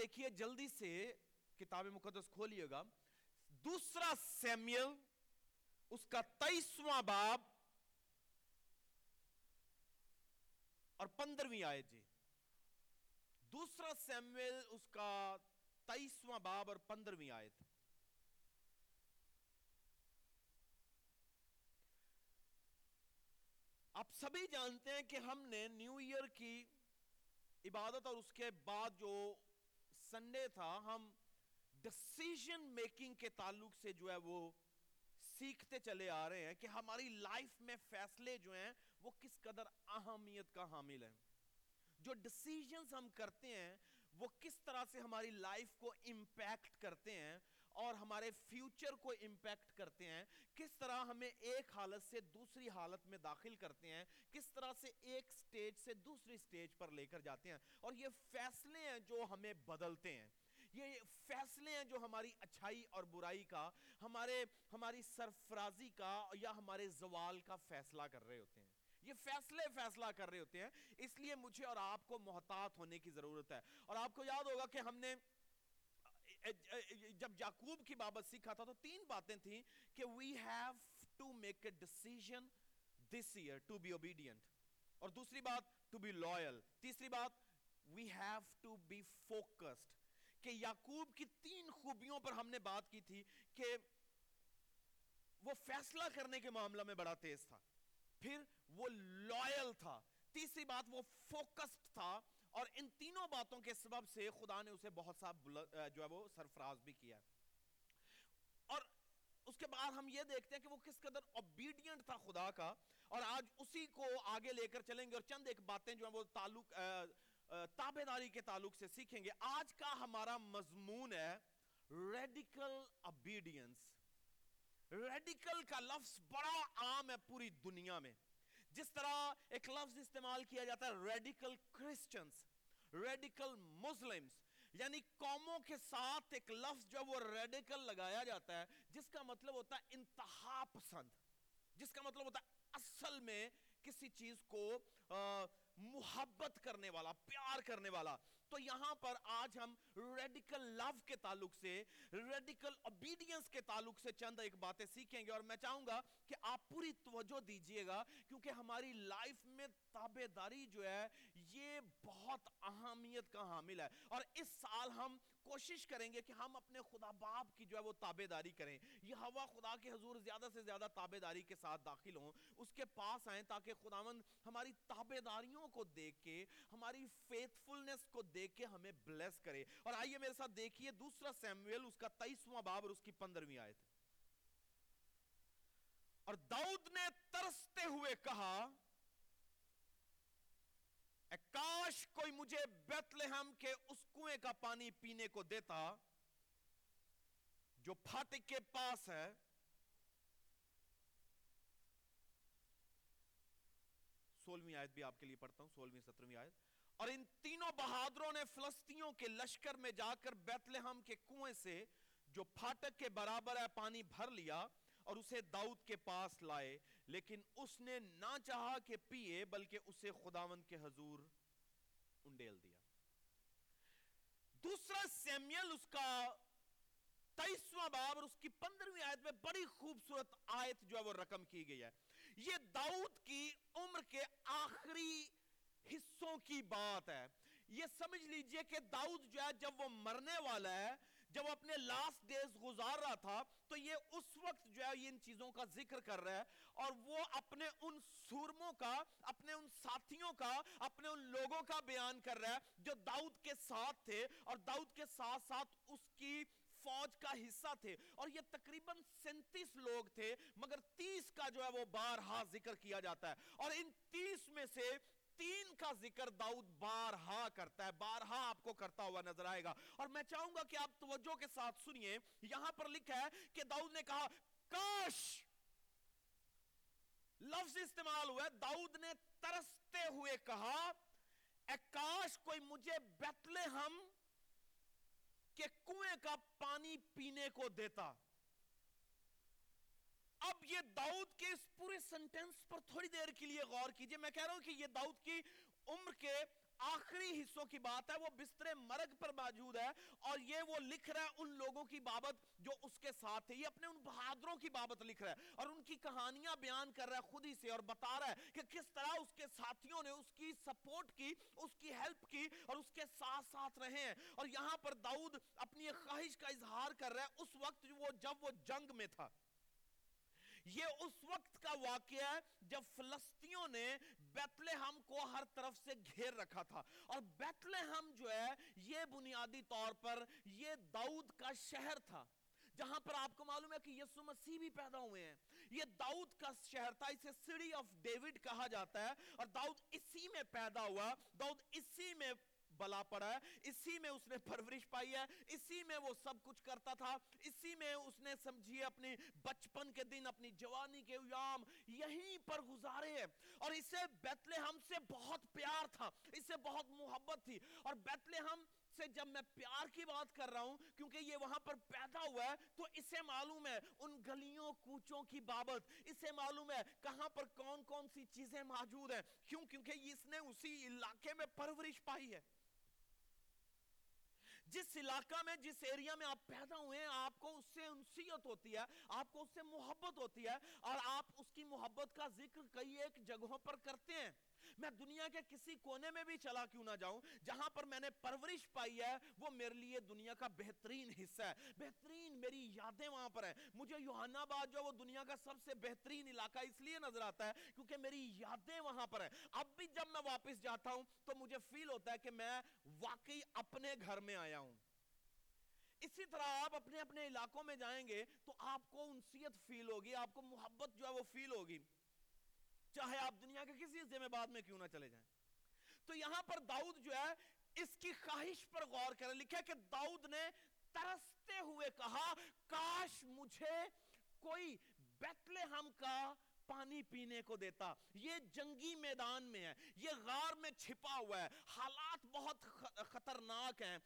دیکھیے جلدی سے کتاب مقدس کھولیے گا۔ دوسرا سیمیل اس کا تیسواں باب اور پندرہویں آئے جی۔ دوسرا سیمیل اس کا تیسواں باب اور پندرہویں آیت۔ آپ سبھی جانتے ہیں کہ ہم نے نیو ایئر کی عبادت اور اس کے بعد جو سنڈے تھا ہم ڈسیزن میکنگ کے تعلق سے جو ہے وہ سیکھتے چلے آ رہے ہیں کہ ہماری لائف میں فیصلے جو ہیں وہ کس قدر اہمیت کا حامل ہیں جو ڈسیزنز ہم کرتے ہیں وہ کس طرح سے ہماری لائف کو امپیکٹ کرتے ہیں اور ہمارے فیوچر کو امپیکٹ کرتے ہیں۔ کس طرح ہمیں ایک حالت سے دوسری حالت میں داخل کرتے ہیں، کس طرح سے ایک سٹیج سے دوسری سٹیج پر لے کر جاتے ہیں۔ اور یہ فیصلے ہیں جو ہمیں بدلتے ہیں۔ یہ فیصلے ہیں جو ہماری اچھائی اور برائی کا، ہمارے، ہماری سرفرازی کا یا ہمارے زوال کا فیصلہ کر رہے ہوتے ہیں۔ یہ فیصلے فیصلہ کر رہے ہوتے ہیں۔ اس لیے مجھے اور آپ کو محتاط ہونے کی ضرورت ہے۔ اور آپ کو یاد ہوگا کہ ہم نے جب یعقوب کی بابت سیکھا تھا تو تین باتیں تھیں کہ we have to make a decision this year to be obedient اور دوسری بات ٹو بی لوئل تیسری بات we have to be focused کہ یعقوب کی تین خوبیوں پر ہم نے بات کی تھی کہ وہ فیصلہ کرنے کے معاملہ میں بڑا تیز تھا، پھر وہ لوئل تھا، تیسری بات وہ فوکسڈ تھا اور ان تینوں باتوں کے سبب سے خدا نے اسے بہت سا جو ہے وہ سرفراز بھی کیا اور اس کے بعد ہم یہ دیکھتے ہیں کہ وہ کس قدر اوبیڈینٹ تھا خدا کا۔ اور آج اسی کو آگے لے کر چلیں گے اور چند ایک باتیں جو ہیں وہ تعلق تابے داری کے تعلق سے سیکھیں گے۔ آج کا ہمارا مضمون ہے ریڈیکل اوبیڈینس ریڈیکل کا لفظ بڑا عام ہے پوری دنیا میں۔ جس طرح ایک لفظ استعمال کیا جاتا ہے ریڈیکل کرسچنز ریڈیکل مسلمز یعنی قوموں کے ساتھ ایک لفظ جو وہ ریڈیکل لگایا جاتا ہے، جس کا مطلب ہوتا ہے انتہا پسند، جس کا مطلب ہوتا ہے اصل میں کسی چیز کو محبت کرنے والا، پیار کرنے والا۔ تو یہاں پر آج ہم ریڈیکل لو کے تعلق سے ریڈیکل اوبیڈینس کے تعلق سے چند ایک باتیں سیکھیں گے۔ اور میں چاہوں گا کہ آپ پوری توجہ دیجیے گا، کیونکہ ہماری لائف میں تابے داری جو ہے یہ بہت اہمیت کا حامل ہے۔ اور اس سال ہم کوشش کریں گے کہ ہم اپنے خدا باپ کی جو ہے وہ تابے داری کریں۔ یہ ہوا خدا کے حضور زیادہ سے زیادہ تابے داری کے ساتھ داخل ہوں۔ اس کے پاس آئیں تاکہ خداوند ہماری تابے داریوں کو دیکھ کے، ہماری فیتفلنس کو دیکھ کے ہمیں بلیس کرے۔ اور آئیے میرے ساتھ دیکھیے دوسرا سیمویل اس کا تیسواں باب اور اس کی پندرہویں آیت۔ اور داؤد نے ترستے ہوئے کہا کاش کوئی مجھے بیت لہم کے اس کنویں کا پانی پینے کو دیتا جو پھاٹک کے پاس ہے۔ سولہویں آیت بھی آپ کے لیے پڑھتا ہوں، سولہویں، سترویں آیت۔ اور ان تینوں بہادروں نے فلسطینوں کے لشکر میں جا کر بیت لہم کے کنویں سے جو پھاٹک کے برابر ہے پانی بھر لیا اور اسے داؤد کے پاس لائے، لیکن اس نے نہ چاہا کہ پیے، بلکہ اسے خداون کے حضور انڈیل دیا۔ دوسرا سیمیل اس کا تیسواں باب اور اس کی پندرہویں آیت میں بڑی خوبصورت آیت جو ہے وہ رقم کی گئی ہے۔ یہ داؤد کی عمر کے آخری حصوں کی بات ہے۔ یہ سمجھ لیجیے کہ داؤد جو ہے، جب وہ مرنے والا ہے جب وہ اپنے لاسٹ ڈیز گزار رہا تھا، تو یہ اس وقت جو ہے ان چیزوں کا ذکر کر رہا ہے اور وہ اپنے ان سورموں کا، اپنے ان ساتھیوں کا، اپنے ان لوگوں کا بیان کر رہا ہے جو داؤد کے ساتھ تھے اور داؤد کے ساتھ ساتھ اس کی فوج کا حصہ تھے اور یہ تقریباً سینتیس لوگ تھے، مگر تیس کا جو ہے وہ بارہا ذکر کیا جاتا ہے اور ان تیس میں سے تین کا ذکر داؤد بارہا کرتا ہے، بارہا آپ کو کرتا ہوا نظر آئے گا۔ اور میں چاہوں گا کہ آپ توجہ کے ساتھ سنیے، یہاں پر لکھا ہے کہ داؤد نے کہا، کاش لفظ استعمال ہوا ہے داؤد نے ترستے ہوئے کہا، اے کاش کوئی مجھے بیتلے ہم کہ کنویں کا پانی پینے کو دیتا۔ یہ داؤد کے اس پورے سنٹنس پر تھوڑی دیر کے لیے غور کیجیے۔ میں کہہ رہا ہوں کہ یہ داؤد کی عمر کے آخری حصوں کی بات ہے، وہ بستر مرگ پر موجود ہے اور یہ وہ لکھ رہا ہے ان لوگوں کی بابت جو اس کے ساتھ تھے۔ یہ اپنے ان بہادروں کی بابت لکھ رہا ہے اور ان کی کہانیاں بیان کر رہا ہے خود ہی سے اور بتا رہا ہے کہ کس طرح اس کے ساتھیوں نے اس کی سپورٹ کی، اس کی ہیلپ کی اور اس کے ساتھ ساتھ رہے ہیں۔ اور یہاں پر داؤد اپنی خواہش کا اظہار کر رہا ہے اس وقت وہ جب وہ جنگ میں تھا۔ یہ اس وقت کا واقعہ ہے جب فلسطینوں نے بیتلہم کو ہر طرف سے گھیر رکھا تھا۔ اور بیتلہم جو ہے، یہ بنیادی طور پر یہ داؤد کا شہر تھا، جہاں پر آپ کو معلوم ہے کہ یسو مسیح بھی پیدا ہوئے ہیں۔ یہ داؤد کا شہر تھا، اسے سٹی آف ڈیوڈ کہا جاتا ہے۔ اور داؤد اسی میں پیدا ہوا۔ داؤد اسی میں بلا پڑا ہے۔ اسی میں اس نے پرورش پائی ہے۔ اسی میں وہ سب کچھ کرتا تھا۔ اسی میں اس نے سمجھیے اپنے بچپن کے دن، اپنی جوانی کے ایام یہیں پر گزارے ہیں۔ اور اسے بیتلہم سے بہت پیار تھا۔ اسے بہت محبت تھی۔ اور بیتلہم سے جب میں پیار کی بات کر رہا ہوں، کیونکہ یہ وہاں پر پیدا ہوا ہے، تو اسے معلوم ہے ان گلیوں، کوچوں کی بابت۔ اسے معلوم ہے کہاں پر کون کون سی چیزیں موجود ہیں۔ کیوں؟ کیونکہ اس نے اسی علاقے میں پرورش پائی ہے۔ جس علاقہ میں، جس ایریا میں آپ پیدا ہوئے ہیں، آپ کو اس سے انسیت ہوتی ہے، آپ کو اس سے محبت ہوتی ہے اور آپ اس کی محبت کا ذکر کئی ایک جگہوں پر کرتے ہیں۔ میں دنیا کے کسی کونے میں بھی چلا کیوں نہ جاؤں؟ جہاں پر میں نے پرورش پائی ہے، وہ میرے لیے دنیا کا بہترین حصہ ہے۔ بہترین میری یادیں وہاں پر ہیں۔ مجھے یوحنا آباد جو وہ دنیا کا سب سے بہترین علاقہ اس لیے نظر آتا ہے کیونکہ میری یادیں وہاں پر ہیں۔ اب بھی جب میں واپس جاتا ہوں تو مجھے فیل ہوتا ہے کہ میں واقعی اپنے گھر میں آیا ہوں۔ اسی طرح آپ اپنے اپنے علاقوں میں جائیں گے تو آپ کو انسیت فیل ہوگی، آپ کو محبت جو ہے وہ فیل ہوگی۔ چاہے آپ دنیا کے کسی حصے میں بعد میں کیوں نہ چلے جائیں۔ تو یہاں پر داؤد جو ہے، اس کی خواہش پر غور کریں۔ لکھا کہ داؤد نے ترستے ہوئے کہا، کاش مجھے کوئی بیتلہم کا پانی پینے کو دیتا۔ یہ جنگی میدان میں ہے۔ یہ غار میں چھپا ہوا ہے۔ حالات بہت خطرناک ہیں۔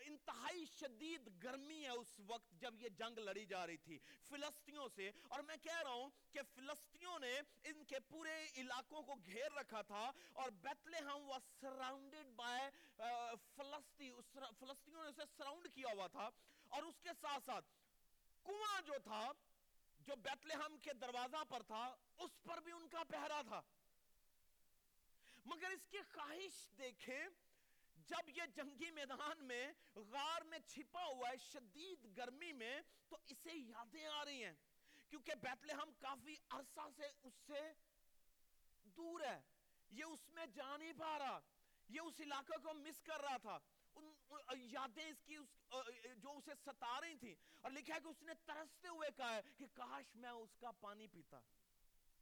انتہائی شدید گرمی ہے اس وقت جب یہ جنگ لڑی جا رہی تھی فلسطینوں سے۔ اور میں کہہ رہا ہوں کہ فلسطینوں نے ان کے پورے علاقوں کو گھیر رکھا تھا۔ اور بیتلہم was surrounded by فلسطین فلسطینوں نے اسے سراؤنڈ کیا ہوا تھا۔ اور اس کے ساتھ ساتھ کنواں جو تھا جو بیتلہم کے دروازہ پر تھا، اس پر بھی ان کا پہرا تھا۔ مگر اس کی خواہش دیکھیں، جب یہ جنگی میدان میں غار میں چھپا ہوا ہے، شدید گرمی میں، تو اسے یادیں آ رہی ہیں۔ کیونکہ بیتلہم کافی عرصہ سے اس سے دور ہے۔ یہ اس میں جا نہیں پا رہا۔ یہ اس علاقے کو مس کر رہا تھا۔ یادیں اس کی اس جو اسے ستا رہی تھی اور لکھا ہے کہ اس نے ترستے ہوئے کہا ہے کہ کاش میں اس کا پانی پیتا۔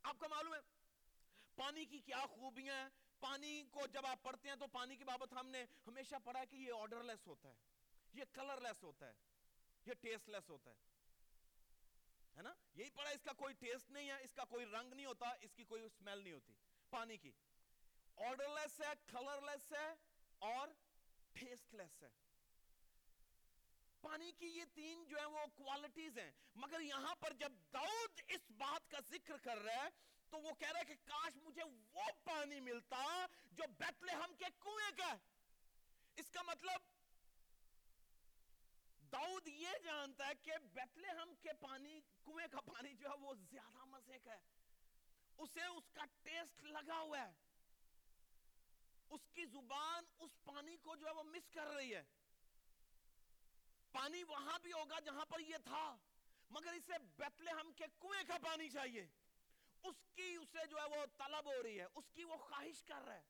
آپ کو معلوم ہے؟ پانی کی کیا خوبیاں ہیں؟ پانی کو جب آپ پڑھتے ہیں تو پانی کی بابت ہم نے ہمیشہ پڑھا ہے کہ یہ آرڈر لیس ہوتا ہے۔ یہ کلر لیس ہوتا ہے۔ یہ ٹیسٹ لیس ہوتا ہے۔ ہے نا؟ یہی پڑھا اس کا کوئی ٹیسٹ نہیں ہے، اس کا کوئی رنگ نہیں ہوتا، اس کی کوئی سمیل نہیں ہوتی۔ پانی کی۔ آرڈر لیس ہے کلر لیس ہے اور ٹیسٹ لیس ہے. پانی کی یہ تین جو ہیں وہ کوالٹیز ہیں. مگر یہاں پر جب داؤد اس بات کا ذکر کر رہا ہے، تو وہ کہہ رہا ہے کہ کاش مجھے وہ پانی ملتا جو بیتلہم کے کنویں کا ہے. اس کا مطلب داؤد یہ جانتا ہے کہ بیتلہم کے پانی، کنویں کا پانی جو ہے وہ زیادہ مزے کا ہے. اسے اس کا ٹیسٹ لگا ہوا ہے. اس کی زبان اس پانی کو جو ہے وہ مس کر رہی ہے۔ پانی وہاں بھی ہوگا جہاں پر یہ تھا، مگر اسے بیتلہم کے کنویں کا پانی چاہیے۔ اس کی اسے جو ہے وہ طلب ہو رہی ہے، اس کی وہ خواہش کر رہا ہے۔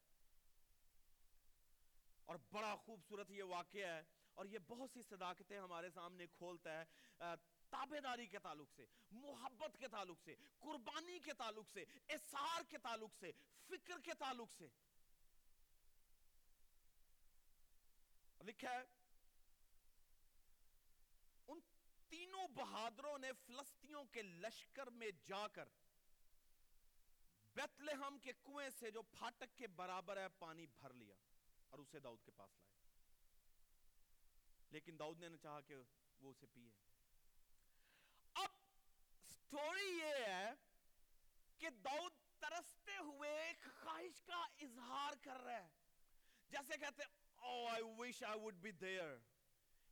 اور بڑا خوبصورت یہ واقعہ ہے، اور یہ بہت سی صداقتیں ہمارے سامنے کھولتا ہے تابے داری کے تعلق سے، محبت کے تعلق سے، قربانی کے تعلق سے اثار کے تعلق سے، فکر کے تعلق سے۔ لکھا ہے، ان تینوں بہادروں نے فلسطینوں کے لشکر میں جا کر بیتلہم کے کنویں سے جو پھاٹک کے برابر ہے، پانی بھر لیا اور اسے داؤد کے پاس لائے۔ لیکن داؤد نے نہ چاہا کہ وہ اسے پیے۔ اب سٹوری یہ ہے کہ داؤد ترستے ہوئے ایک خواہش کا اظہار کر رہا ہے۔ جیسے کہتے ہیں او I wish I would be there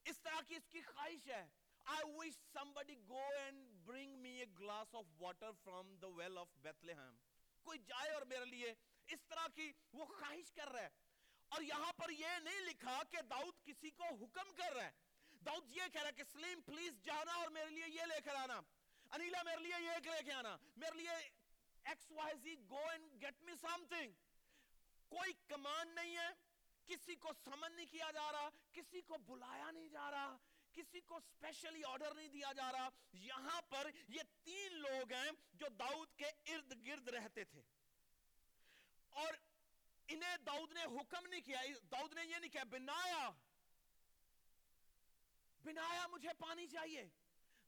اس طرح کی اس کی خواہش ہے۔ I wish somebody go and bring me a glass of water from the well of Bethlehem. کوئی جائے اور میرے لیے اس طرح کی وہ خواہش کر رہا ہے۔ اور یہاں پر یہ نہیں لکھا کہ داؤد کسی کو حکم کر رہا ہے۔ داؤد یہ کہہ رہا ہے کہ سلیم، پلیز جانا اور میرے لیے یہ لے کر آنا۔ انیلا، میرے لیے یہ لے کے آنا۔ میرے لیے X Y Z go and get me something کوئی کمان نہیں ہے۔ کسی کو سمن نہیں کیا جا رہا، کسی کو بلایا نہیں جا رہا، کسی کو سپیشلی آرڈر نہیں دیا جا رہا۔ یہاں پر یہ تین لوگ ہیں جو داؤد کے ارد گرد رہتے تھے۔ اور انہیں داؤد نے حکم نہیں کیا، داؤد نے یہ نہیں کہا بنایا۔ بنایا، مجھے پانی چاہیے۔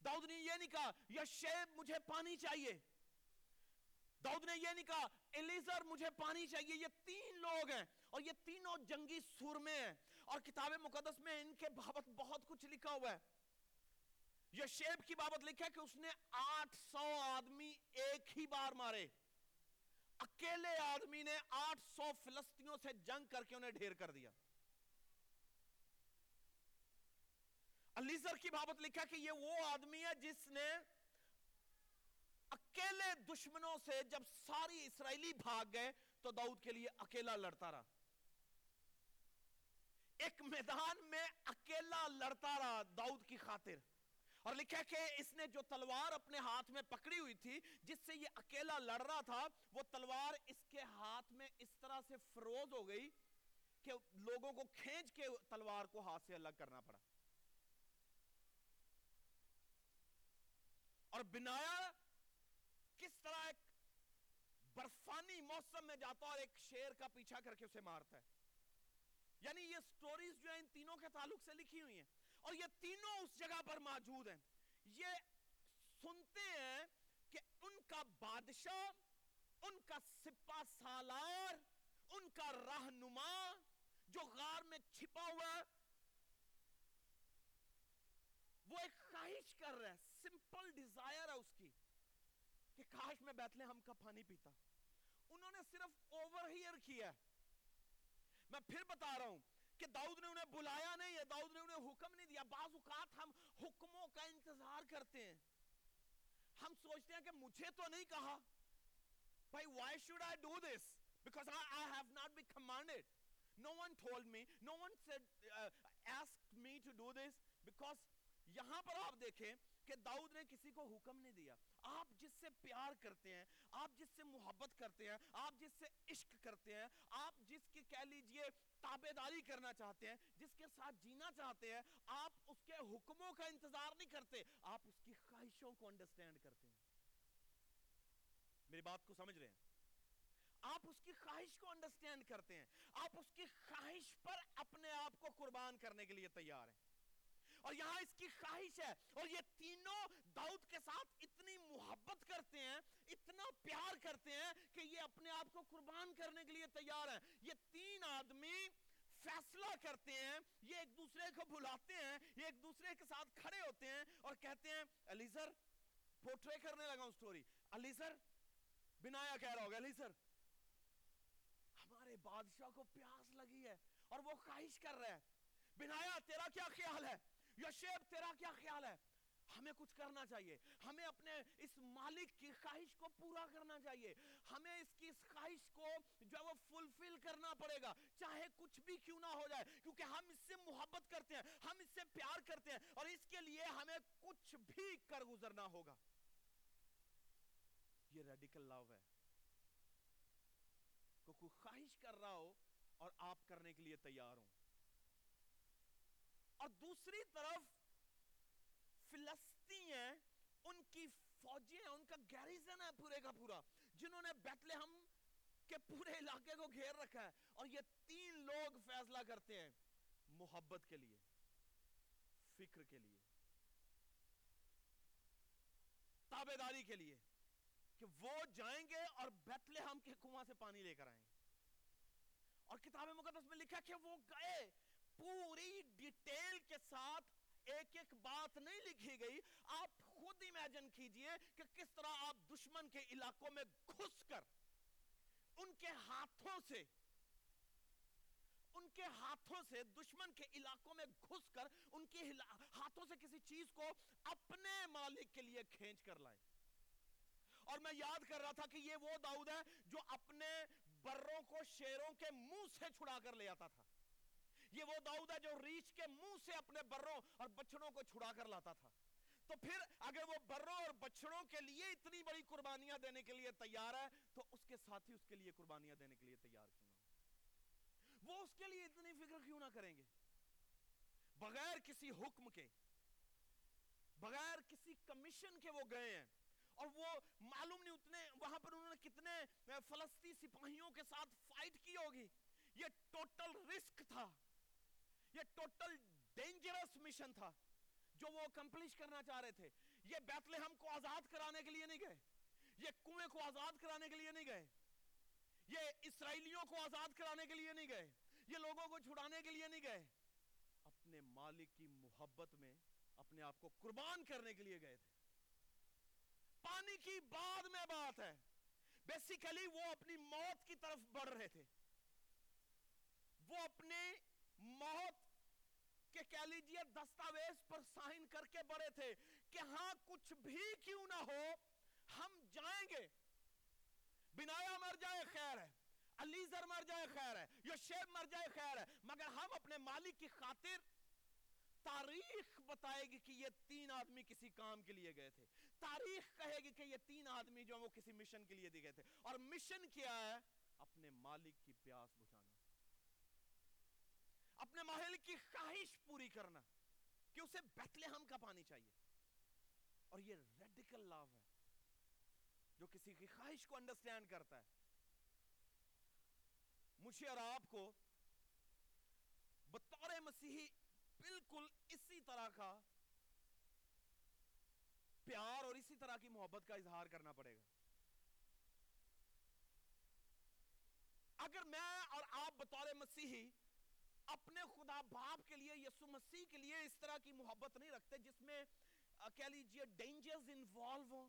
داؤد نے یہ نہیں کہا، یا شیب مجھے پانی چاہیے۔ داؤد نے یہ نہیں کہا، الیزر مجھے پانی چاہیے۔ یہ تین لوگ ہیں۔ اور یہ تینوں جنگی سورمے ہیں اور کتاب مقدس میں ان کے بابت بہت کچھ لکھا ہوا ہے۔ یہ شیب کی بابت لکھا ہے کہ اس نے آٹھ سو آدمی ایک ہی بار مارے۔ اکیلے آدمی نے آٹھ سو فلسطینوں سے جنگ کر کے انہیں ڈھیر کر دیا۔ علیزر کی بابت لکھا کہ یہ وہ آدمی ہے جس نے اکیلے دشمنوں سے جب ساری اسرائیلی بھاگ گئے تو داؤد کے لیے اکیلا لڑتا رہا۔ ایک میدان میں اکیلا لڑتا رہا داؤد کی خاطر۔ اور لکھا کہ اس نے جو تلوار اپنے ہاتھ میں پکڑی ہوئی تھی، جس سے یہ اکیلا لڑ رہا تھا، وہ تلوار اس کے ہاتھ میں اس طرح سے فروز ہو گئی کہ لوگوں کو کھینچ کے تلوار کو ہاتھ سے الگ کرنا پڑا۔ اور بنایا کس طرح ایک برفانی موسم میں جاتا اور ایک شیر کا پیچھا کر کے اسے مارتا ہے۔ یعنی یہ سٹوریز جو ہیں ان تینوں کے تعلق سے لکھی ہوئی ہیں اور یہ تینوں اس جگہ پر موجود ہیں۔ یہ سنتے ہیں کہ ان کا بادشاہ، ان کا سپا سالار، ان کا رہنما جو غار میں چھپا ہوا ہے، وہ ایک خواہش کر رہا ہے سمپل ڈیزائر ہے اس کی کہ کاش میں بیتلے ہم کا پانی پیتا۔ انہوں نے صرف اوور ہیئر کیا ہے۔ میں پھر بتا رہا ہوں کہ داؤد نے انہیں بلایا نہیں ہے داؤد نے انہیں حکم نہیں دیا۔ بعض اوقات ہم حکموں کا انتظار کرتے ہیں۔ ہم سوچتے ہیں کہ مجھے تو نہیں کہا۔ بھائی why should I do this? Because I, I have not been commanded. No one told me no one said uh, asked me to do this because یہاں پر آپ دیکھیں کہ داؤد نے کسی کو حکم نہیں دیا۔ آپ جس سے پیار کرتے ہیں، آپ جس سے محبت کرتے ہیں، آپ جس سے عشق کرتے ہیں، آپ جس کی کہہ لیجیے تابے داری کرنا چاہتے ہیں، جس کے ساتھ جینا چاہتے ہیں، آپ اس کے حکموں کا انتظار نہیں کرتے، آپ اس کی خواہشوں کو انڈرسٹینڈ کرتے ہیں۔ میری بات کو سمجھ رہے ہیں؟ آپ اس کی خواہش کو انڈرسٹینڈ کرتے ہیں۔ آپ اس کی خواہش پر اپنے آپ کو قربان کرنے کے لیے تیار ہیں۔ اور یہاں اس کی خواہش ہے اور یہ تینوں داؤد کے ساتھ اتنی محبت کرتے ہیں، اتنا پیار کرتے ہیں کہ یہ اپنے آپ کو قربان کرنے کے لیے تیار ہیں۔ یہ تین آدمی فیصلہ کرتے ہیں، یہ ایک دوسرے کو بلاتے ہیں، یہ ایک دوسرے کے ساتھ کھڑے ہوتے ہیں اور کہتے ہیں علیزر پورٹرے کرنے لگا ہوں سٹوری علیزر بنایا کہہ رہا ہوگا علیزر ہمارے بادشاہ کو پیاس لگی ہے اور وہ خواہش کر رہا ہے۔ بنایا، تیرا کیا خیال ہے؟ یشیب تیرا کیا خیال ہے؟ ہمیں کچھ کرنا چاہیے۔ ہمیں اپنے اس مالک کی خواہش کو پورا کرنا چاہیے۔ ہمیں اس کی اس خواہش کو جو ہے وہ فلفل کرنا پڑے گا۔ چاہے کچھ بھی کیوں نہ ہو جائے، کیونکہ ہم اس سے محبت کرتے ہیں، ہم اس سے پیار کرتے ہیں اور اس کے لیے ہمیں کچھ بھی کر گزرنا ہوگا۔ یہ ریڈیکل لو ہے۔ کوئی خواہش کر رہا ہو اور آپ کرنے کے لیے تیار ہوں۔ اور دوسری طرف فلسطین ہیں، ان کی فوجی ہیں، ان کا گیریزن ہے پورے کا پورا، جنہوں نے بیتلے ہم کے پورے علاقے کو گھیر رکھا ہے۔ اور یہ تین لوگ فیصلہ کرتے ہیں محبت کے لیے، فکر کے لیے تابے داری کے لیے کہ وہ جائیں گے اور بیتلے ہم کے کنواں سے پانی لے کر آئیں۔ گے اور کتاب مقدس میں لکھا کہ وہ گئے پوری ڈیٹیل کے ساتھ ایک ایک بات نہیں لکھی گئی۔ آپ خود امیجن کیجیے کہ کس طرح آپ دشمن کے علاقوں میں گھس کر ان کے ہاتھوں سے، ان کے ہاتھوں سے دشمن کے علاقوں میں گھس کر ان کے ہاتھوں سے کسی چیز کو اپنے مالک کے لیے کھینچ کر لائیں۔ اور میں یاد کر رہا تھا کہ یہ وہ داؤد ہے جو اپنے بروں کو شیروں کے منہ سے چھڑا کر لے آتا تھا۔ یہ وہ داؤد ہے جو ریچھ کے منہ سے اپنے بروں اور بچڑوں کو چھڑا کر لاتا تھا۔ تو پھر اگر وہ بروں اور بچڑوں کے لیے اتنی بڑی قربانیاں دینے کے لیے تیار ہے، تو اس کے ساتھی اس کے لیے قربانیاں دینے کے لیے تیار کیوں نہ وہ اس کے لیے اتنی فکر کیوں نہ کریں گے؟ بغیر کسی حکم کے، بغیر کسی کمیشن کے وہ گئے ہیں۔ اور وہ معلوم نہیں اتنے، وہاں پر انہوں نے کتنے فلسطی سپاہیوں کے ساتھ فائٹ کی ہوگی۔ یہ ٹوٹل رسک تھا۔ یہ ٹوٹل ڈینجرس مشن تھا جو وہ کمپلیش کرنا چاہ رہے تھے۔ یہ بیت لہم کو آزاد کرانے کے لیے نہیں گئے۔ یہ کنویں کو آزاد کرانے کے لیے نہیں گئے۔ یہ اسرائیلیوں کو آزاد کرانے کے لیے نہیں گئے۔ یہ لوگوں کو چھڑانے کے لیے نہیں گئے۔ اپنے مالک کی محبت میں اپنے آپ کو قربان کرنے کے لیے گئے تھے۔ پانی کی بعد میں بات ہے۔ بیسیکلی وہ اپنی موت کی طرف بڑھ رہے تھے۔ وہ اپنی موت کہ کہہ لیجیے دستاویز پر سائن کر کے بڑے تھے کہ ہاں کچھ بھی کیوں نہ ہو، ہم جائیں گے۔ بنایا مر جائے خیر ہے، علیزر مر جائے خیر ہے، یوشیب مر جائے خیر ہے، مگر ہم اپنے مالک کی خاطر تاریخ بتائے گی کہ یہ تین آدمی کسی کام کے لیے گئے تھے۔ تاریخ کہے گی کہ یہ تین آدمی جو وہ کسی مشن کے لیے دی گئے تھے۔ اور مشن کیا ہے؟ اپنے مالک کی پیاس بجھانا اپنے ماحول کی خواہش پوری کرنا کہ اسے بیتلہم کا پانی چاہیے۔ اور یہ ریڈیکل لاو ہے جو کسی کی خواہش کو انڈرسٹینڈ کرتا ہے۔ مجھے اور آپ کو بطور مسیحی بالکل اسی طرح کا پیار اور اسی طرح کی محبت کا اظہار کرنا پڑے گا۔ اگر میں اور آپ بطور مسیحی اپنے خدا باپ کے لیے یسو مسیح کے لیے اس طرح کی محبت نہیں رکھتے جس میں کہہ لیجیے ڈینجرز انوالو ہو،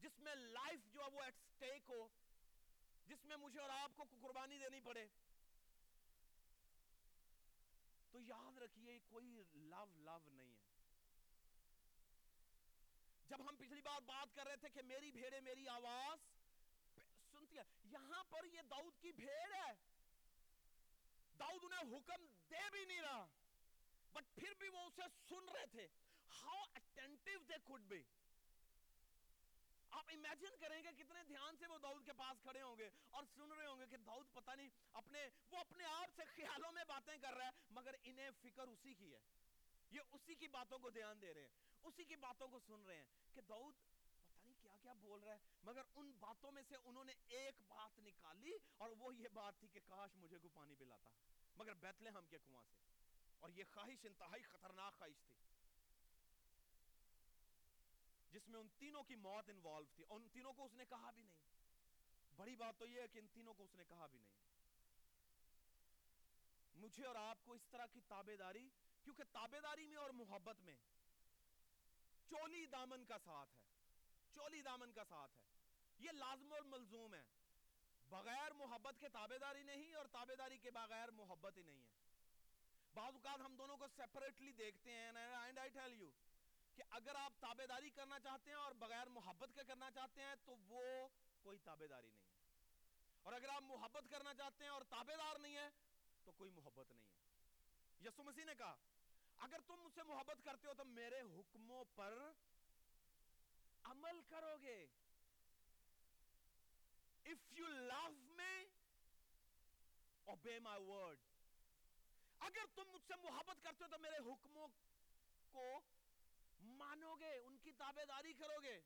جس میں لائف جو ہے وہ ایٹ سٹیک ہو، جس میں مجھے اور آپ کو قربانی دینی پڑے۔ تو یاد رکھیے، کوئی لو لو نہیں ہے۔ جب ہم پچھلی بار بات کر رہے تھے کہ میری بھیڑے، میری آواز، سنتی ہے، یہاں پر یہ داؤد کی بھیڑ ہے۔ داؤد انہیں حکم دے بھی نہیں رہا۔ بٹ پھر بھی وہ اسے سن رہے تھے۔ How attentive they could be آپ امیجن کریں گے کتنے دھیان سے وہ داؤد کے پاس کھڑے ہوں گے اور سن رہے ہوں گے کہ داؤد پتہ نہیں اپنے، وہ اپنے آپ سے خیالوں میں باتیں کر رہا ہے، مگر انہیں فکر اسی کی ہے۔ یہ اسی کی باتوں کو دھیان دے رہے ہیں، اسی کی باتوں کو سن رہے ہیں کہ داؤد کیا بول رہا ہے؟ مگر ان باتوں میں سے انہوں نے ایک بات نکالی اور وہ یہ بات تھی کہ کاش مجھے کو پانی پلاتا۔ مگر بیتلے ہم کے کنواں سے۔ اور یہ خواہش انتہائی خطرناک خواہش تھی۔ جس میں ان تینوں کی موت انوالو تھی۔ ان تینوں کو اس نے کہا بھی نہیں۔ بڑی بات تو یہ ہے کہ ان تینوں کو اس نے کہا بھی نہیں۔ مجھے اور آپ کو اس طرح کی تابے داری کیونکہ تابے داری میں اور محبت میں چولی دامن کا ساتھ ہے۔ چولی دامن کا ساتھ ہے۔ یہ لازم اور ملزوم ہے بغیر محبت کے تابے داری نہیں اور تابے داری کے بغیر محبت ہی نہیں ہے۔ بعض اوقات ہم دونوں کو سیپریٹلی دیکھتے ہیں اینڈ آئی ٹیل یو کہ اگر آپ تابے داری کرنا چاہتے ہیں اور بغیر محبت کے کرنا چاہتے ہیں تو وہ کوئی تابے داری نہیں ہے۔ اور اگر آپ محبت کرنا چاہتے ہیں اور تابے دار نہیں ہے تو کوئی محبت نہیں ہے۔ یسو مسیح نے کہا، اگر تم مجھ سے محبت کرتے ہو تو میرے حکموں پر عمل کرو گے if you love me obey my word. اگر تم مجھ سے محبت کرتے ہو تو میرے حکموں کو مانو گے ان کی تابے داری کرو گے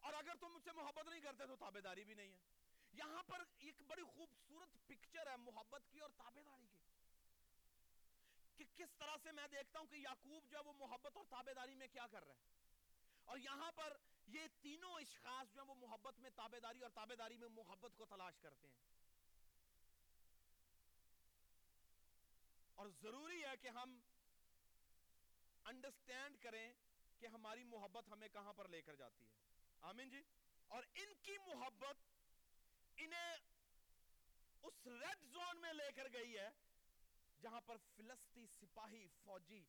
اور اگر تم مجھ سے محبت نہیں کرتے تو تابے داری بھی نہیں ہے۔ یہاں پر ایک بڑی خوبصورت پکچر ہے محبت کی اور تابے داری کی۔ کہ کس طرح سے میں دیکھتا ہوں کہ یعقوب جو ہے وہ محبت اور تابے داری میں کیا کر رہا ہے۔ اور یہاں پر یہ تینوں اشخاص جو ہیں وہ محبت میں تابے داری اور تابے داری میں محبت کو تلاش کرتے ہیں۔ اور ضروری ہے کہ ہم انڈرسٹینڈ کریں کہ ہماری محبت ہمیں کہاں پر لے کر جاتی ہے۔ آمین جی؟ اور ان کی محبت انہیں اس ریڈ زون میں لے کر گئی ہے جہاں پر فلسطی سپاہی فوجی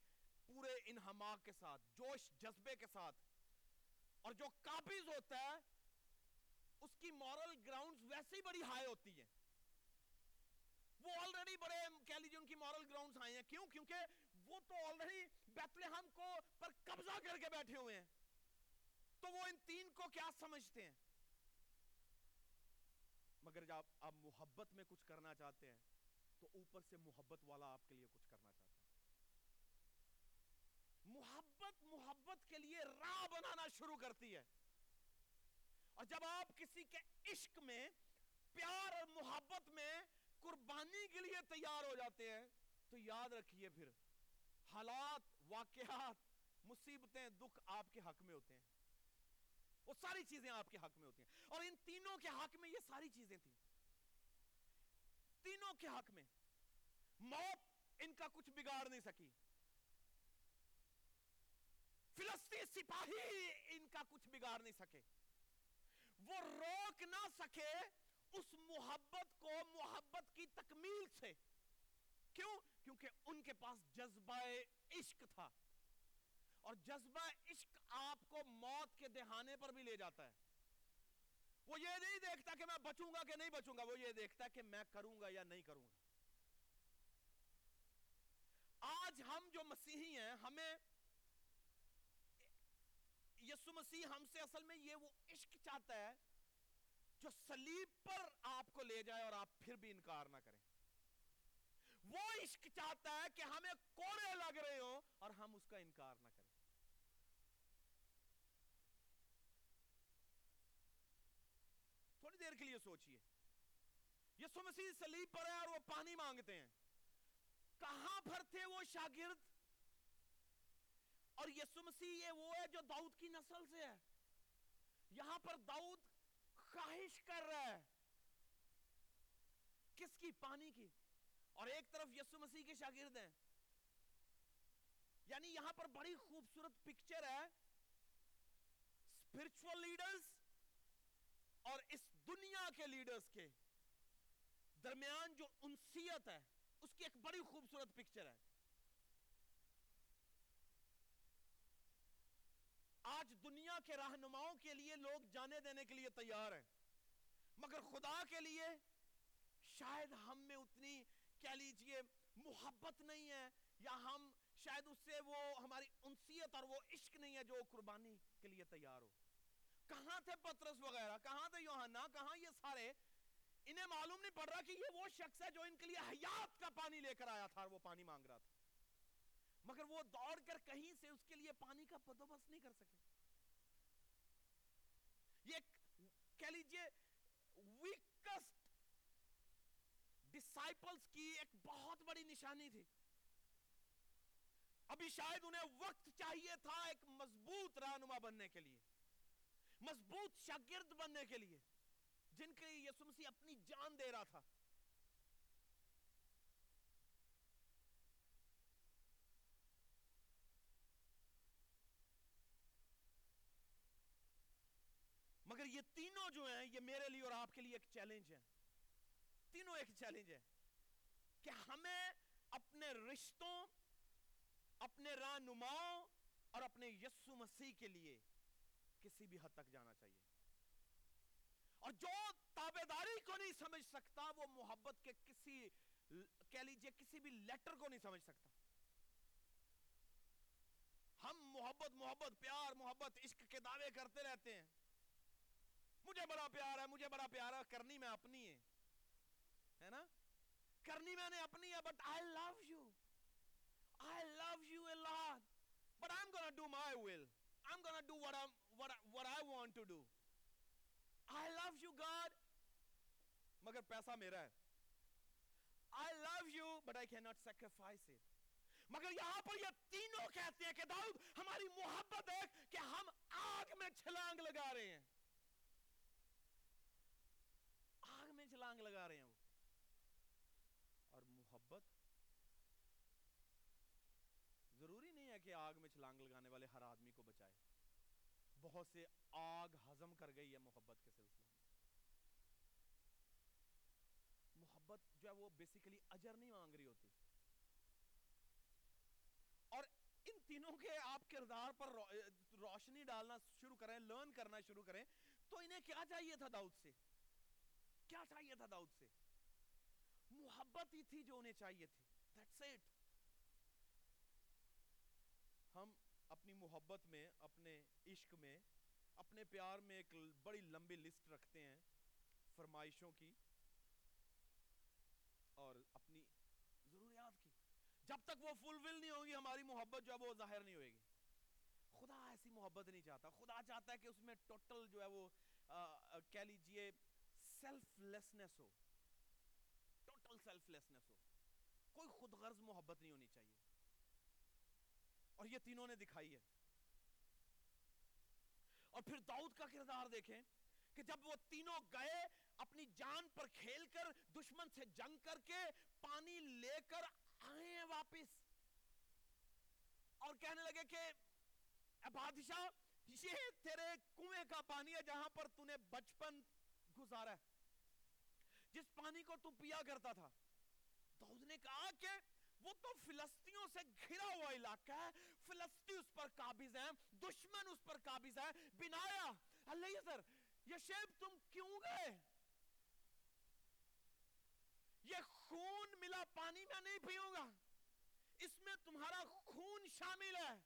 پورے انہماک کے ساتھ، جوش، جذبے کے ساتھ اور جو قابض ہوتا ہے، اس کی مورل گراؤنڈز ویسے ہی بڑی ہائی ہوتی ہیں۔ وہ آلریڈی بڑے، کہہ لیجیے ان کی مورل گراؤنڈز آئے ہیں۔ کیوں؟ کیونکہ وہ تو آلریڈی بیتلہم کو پر قبضہ کر کے بیٹھے ہوئے ہیں۔ تو وہ ان تین کو کیا سمجھتے ہیں؟ مگر جب آپ محبت میں کچھ کرنا چاہتے ہیں، تو اوپر سے محبت والا آپ کے لیے کچھ کرنا چاہتا ہے۔ محبت محبت کے لیے راہ بنانا شروع کرتی ہے۔ اور جب آپ کسی کے عشق میں، پیار اور محبت میں قربانی کے لیے تیار ہو جاتے ہیں، تو یاد رکھیے پھر، حالات، واقعات، مصیبتیں دکھ آپ کے حق میں ہوتے ہیں۔ وہ ساری چیزیں آپ کے حق میں ہوتی ہیں۔ اور ان تینوں کے حق میں یہ ساری چیزیں تھیں۔ تینوں کے حق میں موت ان کا کچھ بگاڑ نہیں سکی۔ فلسطین سپاہی ان کا کچھ بگاڑ نہیں سکے۔ وہ روک نہ سکے اس محبت کو، محبت کی تکمیل سے۔ کیوں؟ کیونکہ ان کے پاس جذبہ عشق تھا۔ اور جذبہ عشق آپ کو موت کے دہانے پر بھی لے جاتا ہے۔ وہ یہ نہیں دیکھتا کہ میں بچوں گا کہ نہیں بچوں گا، وہ یہ دیکھتا ہے کہ میں کروں گا یا نہیں کروں گا۔ آج ہم جو مسیحی ہیں، ہمیں یسو مسیح ہم سے اصل میں یہ وہ عشق چاہتا ہے جو سلیب پر آپ کو لے جائے اور آپ پھر بھی انکار نہ کریں۔ وہ عشق چاہتا ہے کہ ہمیں کوڑے لگ رہے ہوں اور ہم اس کا انکار نہ کریں۔ تھوڑی دیر کے لیے سوچئے۔ یسو مسیح سلیب پر ہے اور وہ پانی مانگتے ہیں۔ کہاں پر تھے وہ شاگرد؟ اور یسو مسیح یہ وہ ہے جو داؤد کی نسل سے ہے۔ یہاں پر داؤد خواہش کر رہا ہے۔ کس کی؟ پانی کی۔ اور ایک طرف یسو مسیح کے شاگرد ہیں۔ یعنی یہاں پر بڑی خوبصورت پکچر ہے۔ اسپرچل لیڈرز اور اس دنیا کے لیڈرز کے۔ درمیان جو انسیت ہے، اس کی ایک بڑی خوبصورت پکچر ہے۔ آج دنیا کے رہنماؤں کے لیے لوگ جانے دینے کے لیے تیار ہیں۔ مگر خدا کے لیے شاید ہم میں اتنی کہہ لیجیے محبت نہیں ہے، یا ہم شاید اس سے وہ ہماری انسیت اور وہ عشق نہیں ہے جو قربانی کے لیے تیار ہو۔ کہاں تھے پترس وغیرہ؟ کہاں تھے یوحنا؟ کہاں یہ سارے؟ انہیں معلوم نہیں پڑ رہا کہ یہ وہ شخص ہے جو ان کے لیے حیات کا پانی لے کر آیا تھا اور وہ پانی مانگ رہا تھا۔ مگر وہ دوڑ کر کہیں سے اس کے لیے پانی کا بندوبست نہیں کر سکے۔ یہ کہہ لیجیے ویکسٹ ڈسائپلز کی ایک بہت بڑی نشانی تھی۔ ابھی شاید انہیں وقت چاہیے تھا ایک مضبوط رہنما بننے کے لیے، مضبوط شاگرد بننے کے لیے، جن کے لیے یسوع مسیح اپنی جان دے رہا تھا مگر یہ تینوں جو ہیں، یہ میرے لیے اور آپ کے لیے ایک چیلنج ہے تینوں ایک چیلنج ہے کہ ہمیں اپنے رشتوں، اپنے رہنماؤں اور اپنے یسو مسیح کے لیے کسی بھی حد تک جانا چاہیے۔ اور جو تابے داری کو نہیں سمجھ سکتا، وہ محبت کے کسی کہہ لیجیے کسی بھی لیٹر کو نہیں سمجھ سکتا۔ ہم محبت محبت، پیار، محبت، عشق کے دعوے کرتے رہتے ہیں۔ مجھے بڑا پیار ہے مجھے بڑا پیار ہے کرنی میں اپنی ہے۔ ہے نا؟ کرنی میں نے اپنی ہے but I love you I love you a Lord but I am gonna do my will I am gonna do what I'm what I, what I want to do. I love you God. مگر پیسہ میرا ہے۔ I love you but I cannot sacrifice it. مگر یہاں پر یہ تینوں کہتے ہیں کہ داؤد ہماری محبت ہے کہ ہم آگ میں چھلانگ لگا رہے ہیں۔ آنگ لگا رہے ہیں وہ۔ اور محبت ضروری نہیں ہے کہ آگ میں چھلانگ لگانے والے ہر آدمی کو بچائے۔ بہت سے آگ ہضم کر گئی ہے محبت کے سلسلے میں۔ محبت جو ہے وہ بیسیکلی اجر نہیں مانگ رہی ہوتی۔ اور ان تینوں کے آپ کردار پر روشنی ڈالنا شروع کریں، لرن کرنا شروع کریں، تو انہیں کیا چاہیے تھا داؤد سے؟ کیا چاہیے تھا داؤد سے؟ محبت ہی تھی جو انہیں چاہیے تھی۔ That's it. ہم اپنی محبت میں، اپنے عشق میں، اپنے پیار میں ایک بڑی لمبی لسٹ رکھتے ہیں فرمائشوں کی اور اپنی ضروریات کی۔ جب تک وہ فلفل نہیں ہوگی ہماری محبت جو ہے وہ ظاہر نہیں ہوئے گی۔ خدا ایسی محبت نہیں چاہتا۔ خدا چاہتا ہے کہ اس میں ٹوٹل جو ہے وہ کہہ لیجیے سیلف لیسنس ہو۔ ٹوٹل سیلف لیسنس ہو۔ کوئی خود غرض محبت نہیں ہونی چاہیے۔ اور یہ تینوں نے دکھائی ہے۔ اور پھر داؤد کا کردار دیکھیں کہ جب وہ تینوں گئے اپنی جان پر کھیل کر، دشمن سے جنگ کر کے پانی لے کر آئے ہیں واپس۔ اور کہنے لگے کہ، اے بادشاہ، یہ تیرے کنویں کا پانی ہے جہاں پر تو نے بچپن گزارا ہے۔ جس پانی کو تو پیا کرتا تھا۔ داؤد نے کہا کہ وہ تو فلسطینوں سے گھرا ہوا علاقہ ہے۔ فلسطی اس پر قابض ہیں، دشمن اس پر قابض ہے بنایا۔ اللہ سر یہ شیب تم کیوں گئے؟ یہ خون ملا، پانی میں نہیں پیوں گا۔ اس میں تمہارا خون شامل ہے۔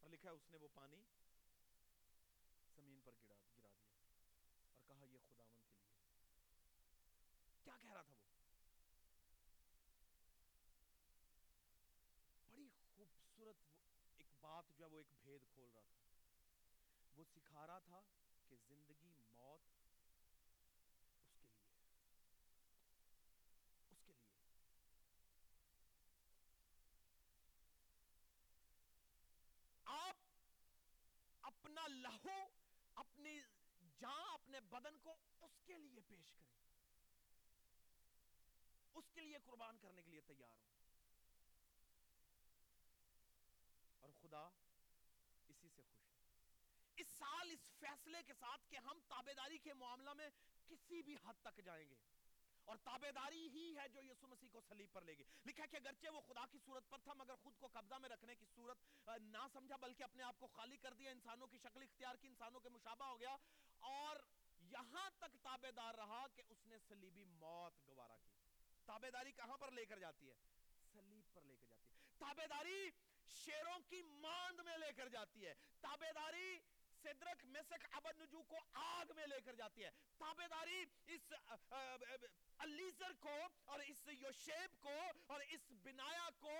اور لکھا ہے، اس نے وہ پانی زمین پر گرا گرا دیا اور کہا یہ خداون کے لیے کیا کہہ رہا تھا وہ بڑی خوبصورت ایک بات جو ہے وہ ایک بھید کھول رہا تھا وہ سکھا رہا تھا کہ زندگی موت اس کے لیے اس کے لیے آپ اپنا لہو اپنی جان اپنے بدن کو اس کے لیے پیش کریں اس کے لیے قربان کرنے کے لیے تیار ہوں۔ اور خدا اسی سے خوش ہے۔ اس سال اس فیصلے کے ساتھ کہ ہم تابے داری کے معاملہ میں کسی بھی حد تک جائیں گے۔ اور تابے داری ہی ہے جو یسو مسیح کو صلیب پر لے گی۔ لکھا کہ اگرچہ وہ خدا کی صورت پر تھا، مگر خود کو قبضہ میں رکھنے کی صورت نہ سمجھا، بلکہ اپنے آپ کو خالی کر دیا، انسانوں کی شکل اختیار کی، انسانوں کے مشابہ ہو گیا۔ اور یہاں تک تابے دار رہا کہ اس نے صلیبی موت گوارا کی۔ تابے داری کہاں پر لے کر جاتی ہے؟ صلیب پر لے کر جاتی ہے۔ تابے داری شیروں کی ماند میں لے کر جاتی ہے۔ تابے داری صدرک مسک عبد نجو کو آگ میں لے کر جاتی ہے۔ تابے داری اس علیزر کو اور اس یوشیب کو اور اس بنایا کو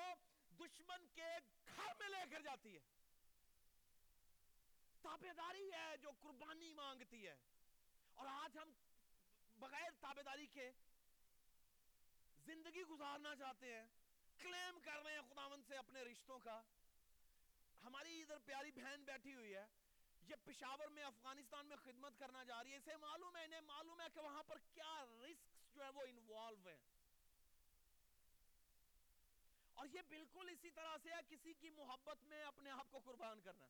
دشمن کے گھر میں لے کر جاتی ہے۔ تابے داری ہے جو قربانی مانگتی ہے۔ اور آج ہم بغیر تابے داری کے زندگی گزارنا چاہتے ہیں کلیم کر رہے ہیں خداون سے اپنے رشتوں کا۔ ہماری ادھر پیاری بہن بیٹھی ہوئی ہے، یہ پشاور میں، افغانستان میں خدمت کرنا جا رہی ہے۔ اسے معلوم ہے، انہیں معلوم ہے کہ وہاں پر کیا رسک جو ہے وہ انوالو ہے اور یہ بالکل اسی طرح سے ہے، کسی کی محبت میں اپنے آپ کو قربان کرنا۔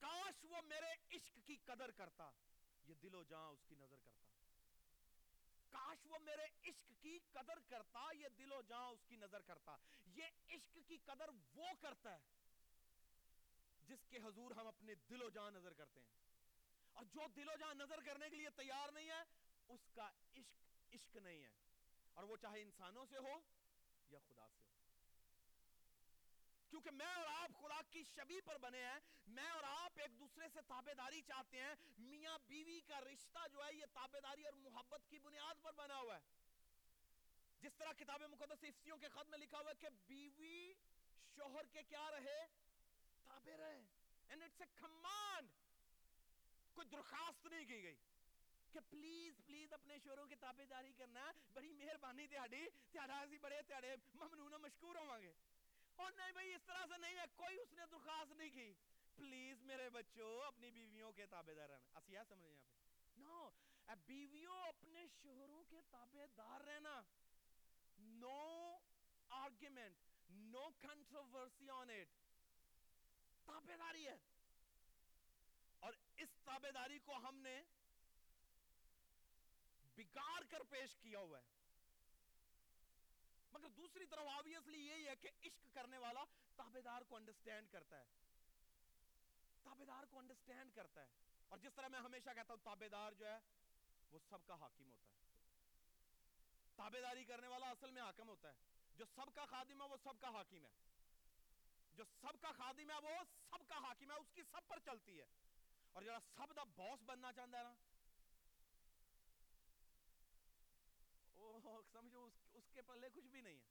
کاش وہ میرے عشق کی قدر کرتا۔ یہ دل و جان اس کی نظر کرتا۔ کاش وہ میرے عشق کی قدر کرتا، یہ دل و جان اس کی نظر کرتا۔ یہ عشق کی قدر وہ کرتا ہے جس کے حضور ہم اپنے دل و جان نظر کرتے ہیں۔ اور جو دل و جان نظر کرنے کے لیے تیار نہیں ہے، اس کا عشق عشق نہیں ہے۔ اور وہ چاہے انسانوں سے ہو یا خدا سے ہو۔ کیونکہ میں اور آپ خدا کی شبی پر بنے ہیں، میں اور آپ ایک دوسرے سے تابے داری چاہتے ہیں۔ میاں بیوی کا رشتہ جو ہے، یہ تابے داری اور محبت کی بنیاد پر بنا ہوا ہے۔ جس طرح کتاب مقدس افسیوں کے خط میں لکھا ہوا ہے کہ بیوی شوہر کے کیا رہے؟ تابے رہے۔ And it's a command. کوئی درخواست نہیں کی گئی کہ پلیز پلیز اپنے شوہروں کے تابے داری کرنا بڑی مہربانی تیاڑی تیاڑا اسی بڑے تیاڑے ممنون مشکور ہوں گے۔ اور نہیں بھائی، اس طرح سے نہیں ہے، کوئی اس نے درخواست نہیں کی۔ پلیز میرے بچوں، اپنی بیویوں کے تابے دار رہنا۔ اسی ہے سمجھیں یہاں پہ نو بیویوں، اپنے شوہروں کے تابے دار رہنا۔ نو آرگیمنٹ نو کنٹروورسی آن اٹ تابے داری ہے۔ اور اس تابے داری کو ہم نے بگاڑ کر پیش کیا ہوا ہے۔ مگر دوسری طرف آبویسلی یہی ہے کہ عشق کرنے والا تابے دار کو انڈرسٹینڈ کرتا ہے۔ تابے دار کو انڈرسٹینڈ کرتا ہے۔ اور جس طرح میں ہمیشہ کہتا ہوں تابے دار جو ہے، وہ سب کا حاکم ہوتا ہے۔ تابے داری کرنے والا اصل میں حاکم ہوتا ہے۔ جو سب کا خادم ہے، وہ سب کا حاکم ہے۔ جو سب کا خادم ہے، وہ سب کا حاکم ہے، اس کی سب پر چلتی ہے۔ اور جڑا سب دا باس بننا چاہتا ہے نا۔ سمجھو، اس کے پلے کچھ بھی نہیں ہے،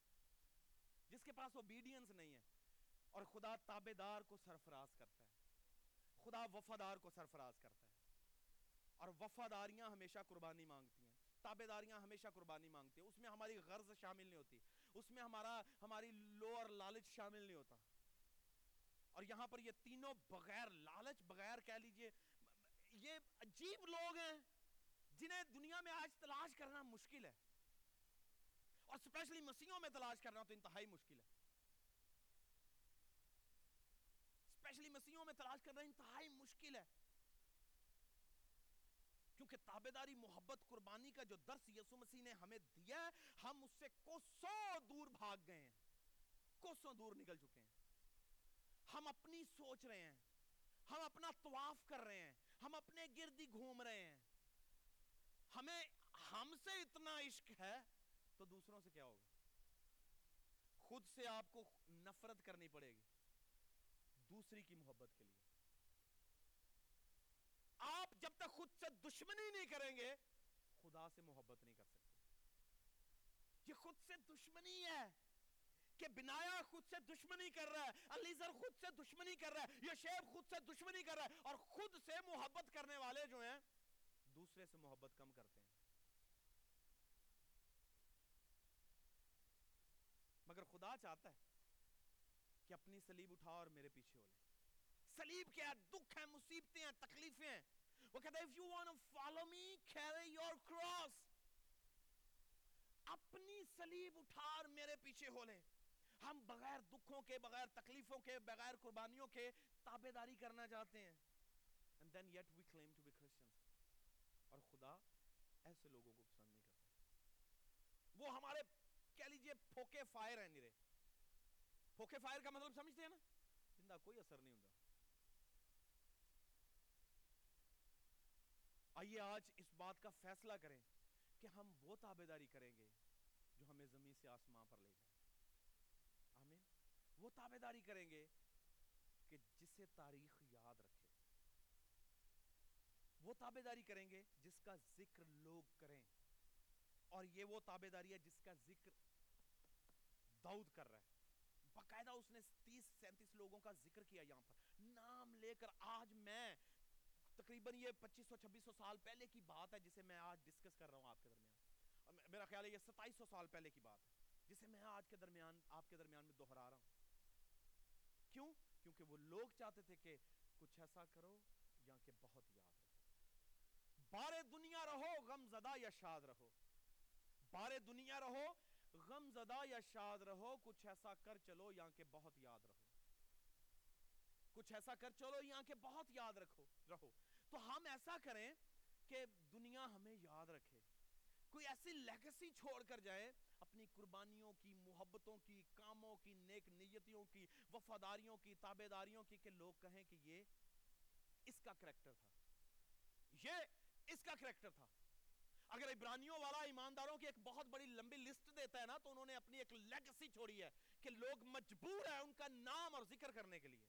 جس کے پاس اوبیڈینس نہیں ہے، اور خدا تابے دار کو سرفراز کرتا ہے۔ خدا وفادار کو سرفراز کرتا ہے۔ اور وفاداریاں ہمیشہ قربانی مانگتی ہیں۔ تابے داریاں ہمیشہ قربانی مانگتی ہیں۔ اس میں ہماری غرض شامل نہیں ہوتی۔ اس میں ہمارا، ہماری لو اور لالچ شامل نہیں ہوتا۔ اور یہاں پر یہ تینوں بغیر لالچ، بغیر کہہ لیجیے، یہ عجیب لوگ ہیں جنہیں دنیا میں آج تلاش کرنا مشکل ہے۔ اور سپیشلی مسیحوں میں تلاش کرنا تو انتہائی مشکل ہے۔ سپیشلی مسیحوں میں تلاش کرنا انتہائی مشکل ہے۔ کیونکہ تابداری محبت، قربانی کا جو درس یسو مسیح نے ہمیں دیا ہے، ہم اس سے کوسوں دور بھاگ گئے ہیں۔ کوسوں دور نکل چکے ہیں۔ ہم اپنی سوچ رہے ہیں۔ ہم اپنا طواف کر رہے ہیں۔ ہم اپنے گردی گھوم رہے ہیں۔ ہمیں ہم سے اتنا عشق ہے تو دوسروں سے کیا ہوگا؟ خود سے آپ کو نفرت کرنی پڑے گی، دوسری کی محبت کے لیے۔ آپ جب تک خود سے دشمنی نہیں کریں گے، خدا سے محبت نہیں کر سکتے۔ یہ خود سے دشمنی ہے کہ بنایا خود سے دشمنی کر رہا ہے، علیزر خود سے دشمنی کر رہا ہے یہ شیب خود سے دشمنی کر رہا ہے اور خود سے محبت کرنے والے جو ہیں، دوسرے سے محبت کم کرتے ہیں۔ مگر خدا چاہتا ہے کہ اپنی سلیب اٹھا اور میرے پیچھے ہو لے۔ سلیب کیا دکھ ہے، مصیبتیں ہیں، تکلیفیں ہیں۔ وہ کہتا ہے، if you want to follow me carry your cross. اپنی سلیب اٹھا اور میرے پیچھے ہو لے۔ ہم بغیر دکھوں کے، بغیر تکلیفوں کے، بغیر قربانیوں کے تابے داری کرنا چاہتے ہیں۔ And then yet we claim to be Christians اور خدا ایسے لوگوں کو پسند نہیں کرتا۔ وہ ہمارے کہہ لیجیے پھوکے فائر ہیں نرے پھوکے فائر کا مطلب سمجھتے ہیں نا؟ جن کا کوئی اثر نہیں ہوتا۔ آئیے آج اس بات کا فیصلہ کریں کہ ہم وہ تابے داری کریں گے جو ہمیں زمین سے آسمان پر لے جائے۔ آمین۔ وہ تابے داری کریں گے کہ جسے تاریخ یاد رکھے۔ وہ تابے داری کریں گے جس کا ذکر لوگ کریں۔ اور یہ وہ تابے داری ہے جس کا ذکر داؤد کر رہا ہے۔ باقاعدہ اس نے تیس سینتیس لوگوں کا ذکر کیا یہاں پر۔ نام لے کر آج میں تقریباً یہ پچیس سو چھبیس سو سال پہلے کی بات ہے جسے میں آج ڈسکس کر رہا ہوں آپ کے درمیان۔ میرا خیال ہے یہ ستائیس سو سال پہلے کی بات ہے۔ جسے میں آج کے درمیان آپ کے درمیان میں دہرا رہا ہوں۔ کیوں؟ کیونکہ وہ لوگ چاہتے تھے کہ کچھ ایسا کرو یا کہ بہت یاد رکھو۔ بارے دنیا رہو، غم زدہ یا شاد رہو۔ بارے دنیا رہو، غم زدہ یا شاد رہو، کچھ ایسا کر چلو یا کہ بہت یاد رہو۔ کچھ ایسا کر چلو یا کہ بہت یاد رکھو، رہو۔ تو ہم ایسا کریں کہ دنیا ہمیں یاد رکھے۔ کوئی ایسی لیگسی چھوڑ کر جائے، اپنی قربانیوں کی، محبتوں کی، کاموں کی، نیک نیتیوں کی، وفاداریوں کی تابے داریوں کی کہ لوگ کہیں کہ یہ اس کا کریکٹر تھا۔ یہ اس کا کریکٹر تھا۔ اگر عبرانیوں والا ایمانداروں کی ایک بہت بڑی لمبی لسٹ دیتا ہے نا، تو انہوں نے اپنی ایک لیگسی چھوڑی ہے کہ لوگ مجبور ہیں ان کا نام اور ذکر کرنے کے لیے۔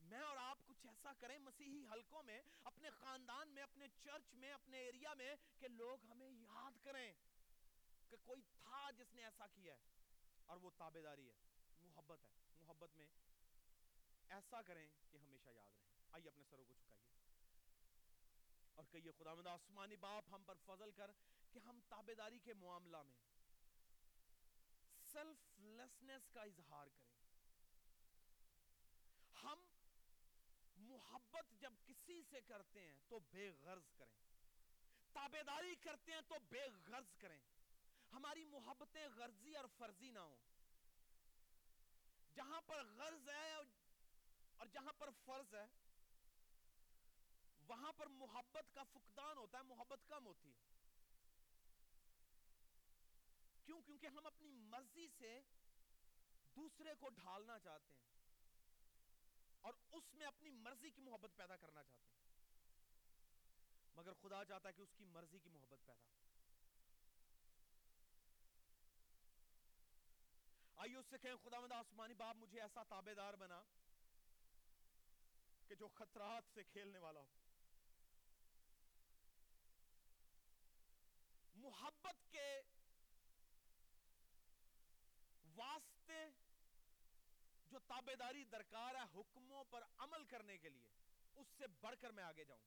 میں اور آپ کچھ ایسا کریں، مسیحی حلقوں میں، اپنے خاندان میں، اپنے چرچ میں، اپنے ایریا میں کہ لوگ ہمیں یاد کریں کہ کوئی تھا جس نے ایسا کیا ہے۔ اور وہ تابے داری ہے، محبت ہے۔ محبت میں ایسا کریں کہ ہمیشہ یاد رہیں۔ آئیے اپنے سروں کو چکائیے اور کہیے خدا مند آسمانی باپ ہم پر فضل کر کہ ہم تابے داری کے معاملہ میں سیلف لیسنس کا اظہار کریں۔ ہم محبت جب کسی سے کرتے ہیں تو بے غرض کریں۔ تابے داری کرتے ہیں تو بے غرض کریں۔ ہماری محبتیں غرضی اور فرضی نہ ہوں۔ جہاں پر غرض ہے اور جہاں پر فرض ہے وہاں پر محبت کا فقدان ہوتا ہے، محبت کم ہوتی ہے۔ کیوں؟ کیونکہ ہم اپنی مرضی سے دوسرے کو ڈھالنا چاہتے ہیں اور اس میں اپنی مرضی کی محبت پیدا کرنا چاہتے ہیں۔ مگر خدا چاہتا ہے کہ اس کی مرضی کی محبت پیدا آئیے اس سے کہیں، خدا مند آسمانی باپ مجھے ایسا تابے دار بنا کہ جو خطرات سے کھیلنے والا ہو۔ محبت کے واسطے جو تابے داری درکار ہے حکموں پر عمل کرنے کے لیے، اس سے بڑھ کر میں آگے جاؤں۔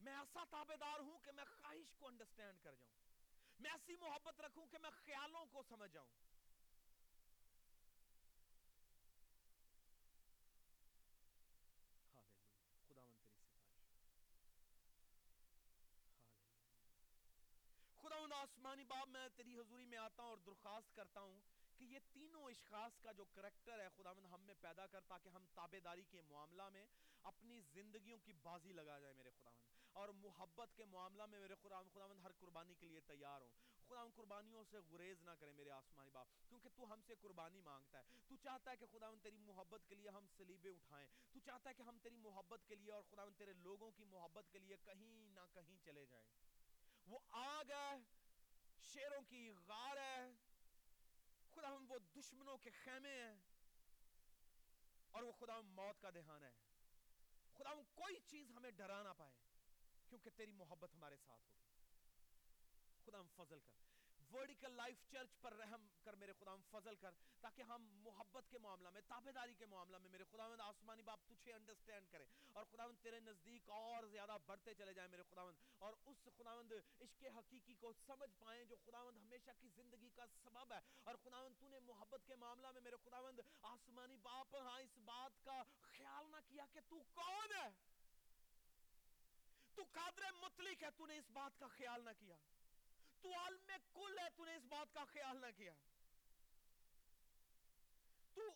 میں ایسا تابے دار ہوں کہ میں خواہش کو انڈرسٹینڈ کر جاؤں۔ میں ایسی محبت رکھوں کہ میں خیالوں کو سمجھ جاؤں خدا آسمانی باب میں تیری حضوری میں آتا ہوں اور درخواست کرتا ہوں کہ یہ تینوں اشخاص کا جو کریکٹر ہے خدا ہم میں پیدا کر تاکہ ہم تابے داری کے معاملہ میں اپنی زندگیوں کی بازی لگا جائے میرے خدا اور محبت کے معاملہ میں میرے خدا خدا ہر قربانی کے لیے تیار ہوں۔ خدا ہم قربانیوں سے غریز نہ کریں میرے آسمانی باپ کیونکہ تو ہم سے قربانی مانگتا ہے۔ تو چاہتا ہے کہ خدا تیری محبت کے لیے ہم سلیبے اٹھائیں۔ تو چاہتا ہے کہ ہم تیری محبت کے لیے اور خدا تیرے لوگوں کی محبت کے لیے کہیں نہ کہیں چلے جائیں۔ وہ آگ ہے شیروں کی غار ہے۔ خدا ہم وہ دشمنوں کے خیمے ہیں۔ اور وہ خدا ہم موت کا دہان ہے۔ خدا ہم کوئی چیز ہمیں ڈرا نہ پائے، کیونکہ تیری محبت ہمارے ساتھ ہوگی۔ خدا ہم فضل کر۔ ورڈیکل لائف چرچ پر رحم کر میرے خدا فضل کر، تاکہ ہم محبت کے معاملہ میں تابے داری کے معاملہ میں میرے خداوند، آسمانی باپ تجھے انڈرسٹینڈ کریں اور خداوند تیرے نزدیک اور زیادہ بڑھتے چلے جائیں میرے خداوند اور اس خداوند عشق حقیقی کو سمجھ پائیں جو خداوند ہمیشہ کی زندگی کا سبب ہے اور خداوند تو نے محبت کے معاملہ میں میرے خداوند، آسمانی باپ ہاں اس بات کا خیال نہ کیا کہ تو کون ہے؟ تو قادر مطلق ہے، تو نے اس بات کا خیال نہ کیا۔ تو عالم کل ہے، تو نے اس بات کا خیال نہ کیا۔ تو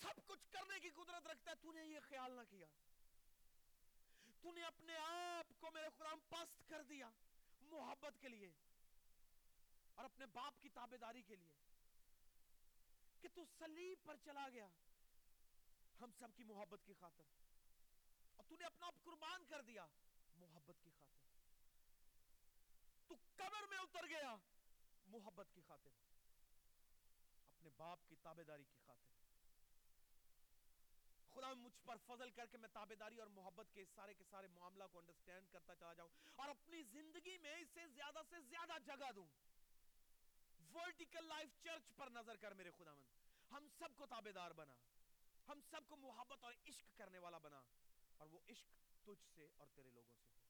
سب کچھ کرنے کی قدرت رکھتا ہے، تو نے یہ خیال نہ کیا۔ تو نے اپنے آپ کو میرے خرام پست کر دیا محبت کے لیے اور اپنے باپ کی تابے داری کے لیے کہ تو سلیب پر چلا گیا ہم سب کی محبت کی خاطر اور تو نے اپنا آپ قربان کر دیا محبت کی خاطر۔ تو قبر میں اتر گیا۔ محبت کی خاطر، اپنے باپ کی تابے داری کی خاطر۔ خدا مجھ پر فضل کر کے میں تابے داری اور محبت کے سارے کے سارے معاملہ کو انڈرسٹینڈ کرتا چلا جاؤں اور اپنی زندگی میں اسے زیادہ سے زیادہ جگہ دوں۔ ورٹیکل لائف چرچ پر نظر کر میرے خدا مند۔ ہم سب کو تابے دار بنا۔ ہم سب کو محبت اور عشق کرنے والا بنا۔ اور وہ عشق تجھ سے اور تیرے لوگوں سے ہو۔